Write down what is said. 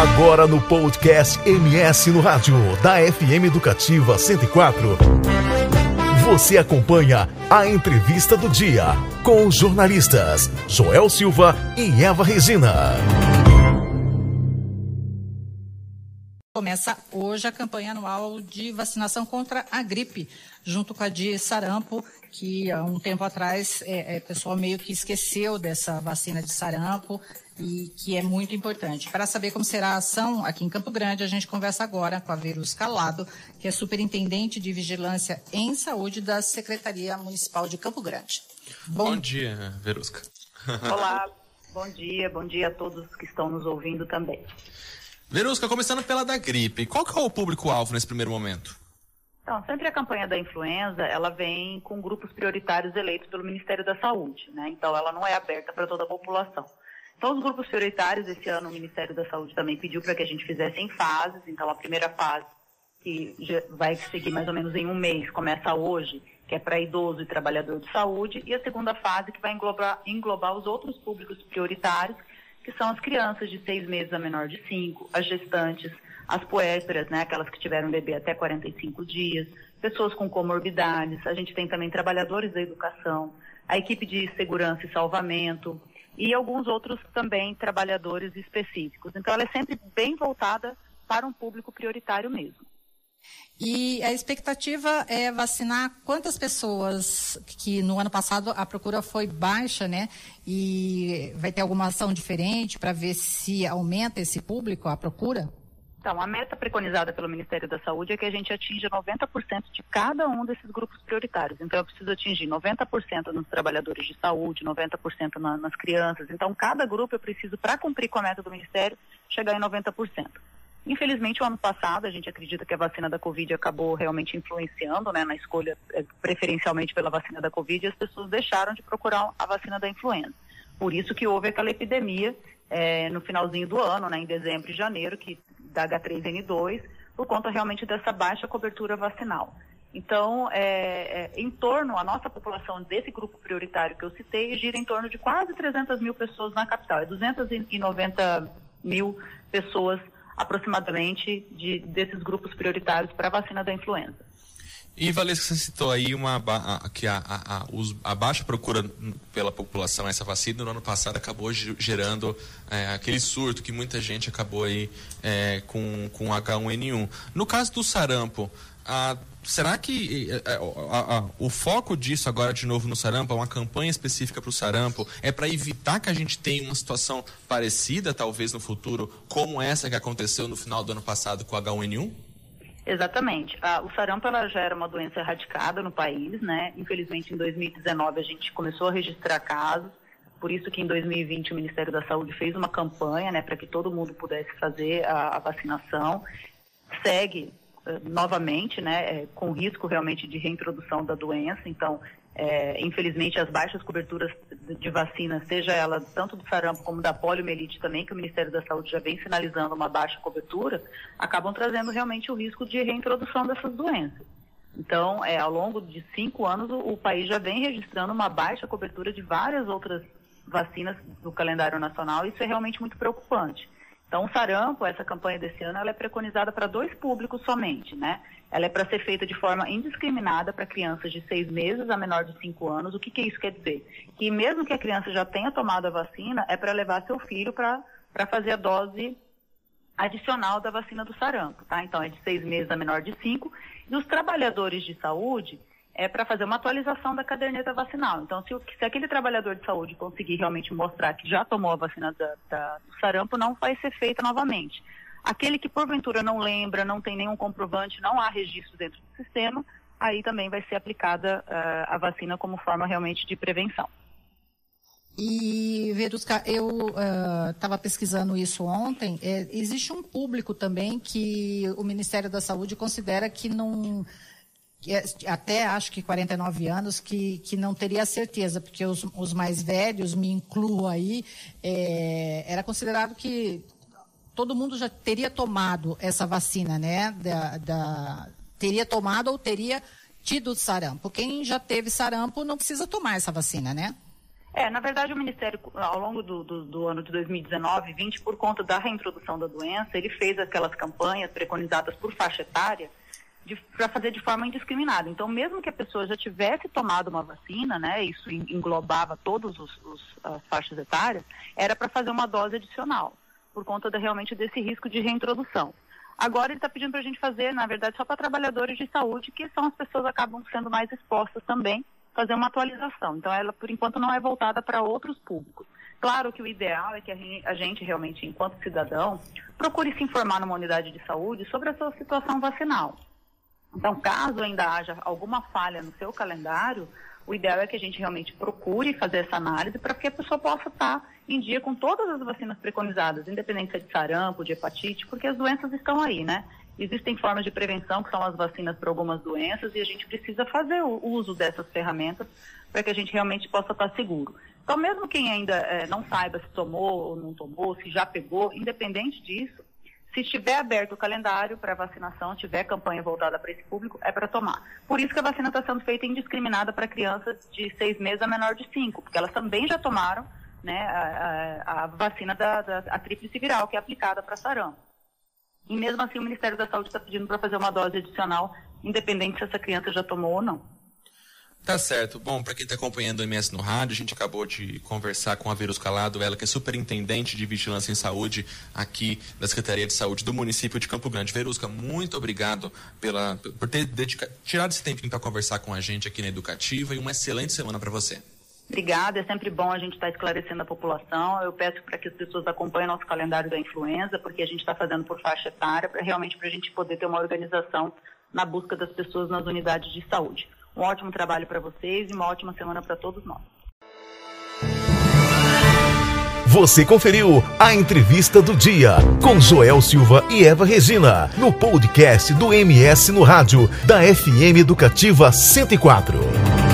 Agora no podcast MS no Rádio, da FM Educativa 104. Você acompanha a entrevista do dia com os jornalistas Joel Silva e Eva Regina. Começa hoje a campanha anual de vacinação contra a gripe, junto com a de sarampo, que há um tempo atrás é, é, o pessoal meio que esqueceu dessa vacina de sarampo e que é muito importante. Para saber como será a ação aqui em Campo Grande, a gente conversa agora com a Verus Calado, que é superintendente de vigilância em saúde da Secretaria Municipal de Campo Grande. Bom, bom dia, Verusca. Olá, bom dia, bom dia a todos que estão nos ouvindo também. Verusca, começando pela da gripe, qual que é o público-alvo nesse primeiro momento? Então, sempre a campanha da influenza, ela vem com grupos prioritários eleitos pelo Ministério da Saúde, né? Então, ela não é aberta para toda a população. Então, os grupos prioritários, esse ano o Ministério da Saúde também pediu para que a gente fizesse em fases. Então, a primeira fase, que vai seguir mais ou menos em um mês, começa hoje, que é para idoso e trabalhador de saúde, e a segunda fase, que vai englobar, englobar os outros públicos prioritários, que são as crianças de seis meses a menor de cinco, as gestantes, as puérperas, né, aquelas que tiveram bebê até 45 dias, pessoas com comorbidades, a gente tem também trabalhadores da educação, a equipe de segurança e salvamento e alguns outros também trabalhadores específicos. Então ela é sempre bem voltada para um público prioritário mesmo. E a expectativa é vacinar quantas pessoas que no ano passado a procura foi baixa, né? E vai ter alguma ação diferente para ver se aumenta esse público, a procura? Então, a meta preconizada pelo Ministério da Saúde é que a gente atinja 90% de cada um desses grupos prioritários. Então, eu preciso atingir 90% nos trabalhadores de saúde, 90% na, nas crianças. Então, cada grupo eu preciso, para cumprir com a meta do Ministério, chegar em 90%. Infelizmente, o ano passado, a gente acredita que a vacina da Covid acabou realmente influenciando né, na escolha, eh, preferencialmente pela vacina da Covid, e as pessoas deixaram de procurar a vacina da influenza. Por isso que houve aquela epidemia é, no finalzinho do ano, né, em dezembro e janeiro, que da H3N2, por conta realmente dessa baixa cobertura vacinal. Então, é, é, em torno, a nossa população desse grupo prioritário que eu citei gira em torno de quase 300 mil pessoas na capital, é 290 mil pessoas aproximadamente de, desses grupos prioritários para a vacina da influenza. E Valesca, você citou aí uma, que a, a, a, a, baixa procura pela população essa vacina no ano passado acabou gerando é, aquele surto que muita gente acabou aí é, com, com H1N1. No caso do sarampo, a, será que a, a, a, o foco disso agora de novo no sarampo, uma campanha específica para o sarampo, é para evitar que a gente tenha uma situação parecida, talvez no futuro, como essa que aconteceu no final do ano passado com o H1N1? Exatamente. Ah, o sarampo ela já era uma doença erradicada no país, né? Infelizmente, em 2019 a gente começou a registrar casos. Por isso que em 2020 o Ministério da Saúde fez uma campanha, né, para que todo mundo pudesse fazer a, a vacinação. Segue novamente, né, é, com risco realmente de reintrodução da doença. Então, é, infelizmente, as baixas coberturas de vacina, seja ela tanto do sarampo como da poliomielite também, que o Ministério da Saúde já vem sinalizando uma baixa cobertura, acabam trazendo realmente o risco de reintrodução dessas doenças. Então, é, ao longo de cinco anos, o, o país já vem registrando uma baixa cobertura de várias outras vacinas do calendário nacional, isso é realmente muito preocupante. Então, o sarampo, essa campanha desse ano, ela é preconizada para dois públicos somente, né? Ela é para ser feita de forma indiscriminada para crianças de seis meses a menor de cinco anos. O que, que isso quer dizer? Que mesmo que a criança já tenha tomado a vacina, é para levar seu filho para fazer a dose adicional da vacina do sarampo, tá? Então, é de seis meses a menor de cinco. E os trabalhadores de saúde, é para fazer uma atualização da caderneta vacinal. Então, se, se, aquele trabalhador de saúde conseguir realmente mostrar que já tomou a vacina da, da, do sarampo, não vai ser feita novamente. Aquele que porventura não lembra, não tem nenhum comprovante, não há registro dentro do sistema, aí também vai ser aplicada uh, a vacina como forma realmente de prevenção. E, Verusca, eu estava uh, pesquisando isso ontem. É, existe um público também que o Ministério da Saúde considera que não até acho que 49 anos, que, que não teria certeza, porque os, os mais velhos, me incluo aí, é, era considerado que todo mundo já teria tomado essa vacina, né? Da, da, teria tomado ou teria tido sarampo. Quem já teve sarampo não precisa tomar essa vacina, né? É, na verdade, o Ministério, ao longo do, do, do ano de 2019 20, por conta da reintrodução da doença, ele fez aquelas campanhas preconizadas por faixa etária para fazer de forma indiscriminada. Então, mesmo que a pessoa já tivesse tomado uma vacina, né, isso englobava todas as faixas etárias, era para fazer uma dose adicional, por conta de, realmente desse risco de reintrodução. Agora ele está pedindo para a gente fazer, na verdade, só para trabalhadores de saúde, que são as pessoas que acabam sendo mais expostas também, fazer uma atualização. Então, ela, por enquanto, não é voltada para outros públicos. Claro que o ideal é que a gente, realmente, enquanto cidadão, procure se informar numa unidade de saúde sobre a sua situação vacinal. Então, caso ainda haja alguma falha no seu calendário, o ideal é que a gente realmente procure fazer essa análise para que a pessoa possa estar em dia com todas as vacinas preconizadas, independente é de sarampo, de hepatite, porque as doenças estão aí, né? Existem formas de prevenção, que são as vacinas para algumas doenças, e a gente precisa fazer o uso dessas ferramentas para que a gente realmente possa estar seguro. Então, mesmo quem ainda é, não saiba se tomou ou não tomou, se já pegou, independente disso, se estiver aberto o calendário para vacinação, tiver campanha voltada para esse público, é para tomar. Por isso que a vacina está sendo feita indiscriminada para crianças de seis meses a menor de cinco, porque elas também já tomaram né, a, a, a vacina da, da a tríplice viral, que é aplicada para sarampo. E mesmo assim o Ministério da Saúde está pedindo para fazer uma dose adicional, independente se essa criança já tomou ou não. Tá certo. Bom, para quem está acompanhando o MS no rádio, a gente acabou de conversar com a Verus Calado, ela que é superintendente de vigilância em saúde aqui da Secretaria de Saúde do município de Campo Grande. Verusca, muito obrigado pela, por ter dedicado, tirado esse tempinho para conversar com a gente aqui na Educativa e uma excelente semana para você. Obrigada, é sempre bom a gente estar tá esclarecendo a população. Eu peço para que as pessoas acompanhem nosso calendário da influenza, porque a gente está fazendo por faixa etária, para realmente para a gente poder ter uma organização na busca das pessoas nas unidades de saúde. Um ótimo trabalho para vocês e uma ótima semana para todos nós. Você conferiu a entrevista do dia com Joel Silva e Eva Regina no podcast do MS no rádio da FM Educativa 104.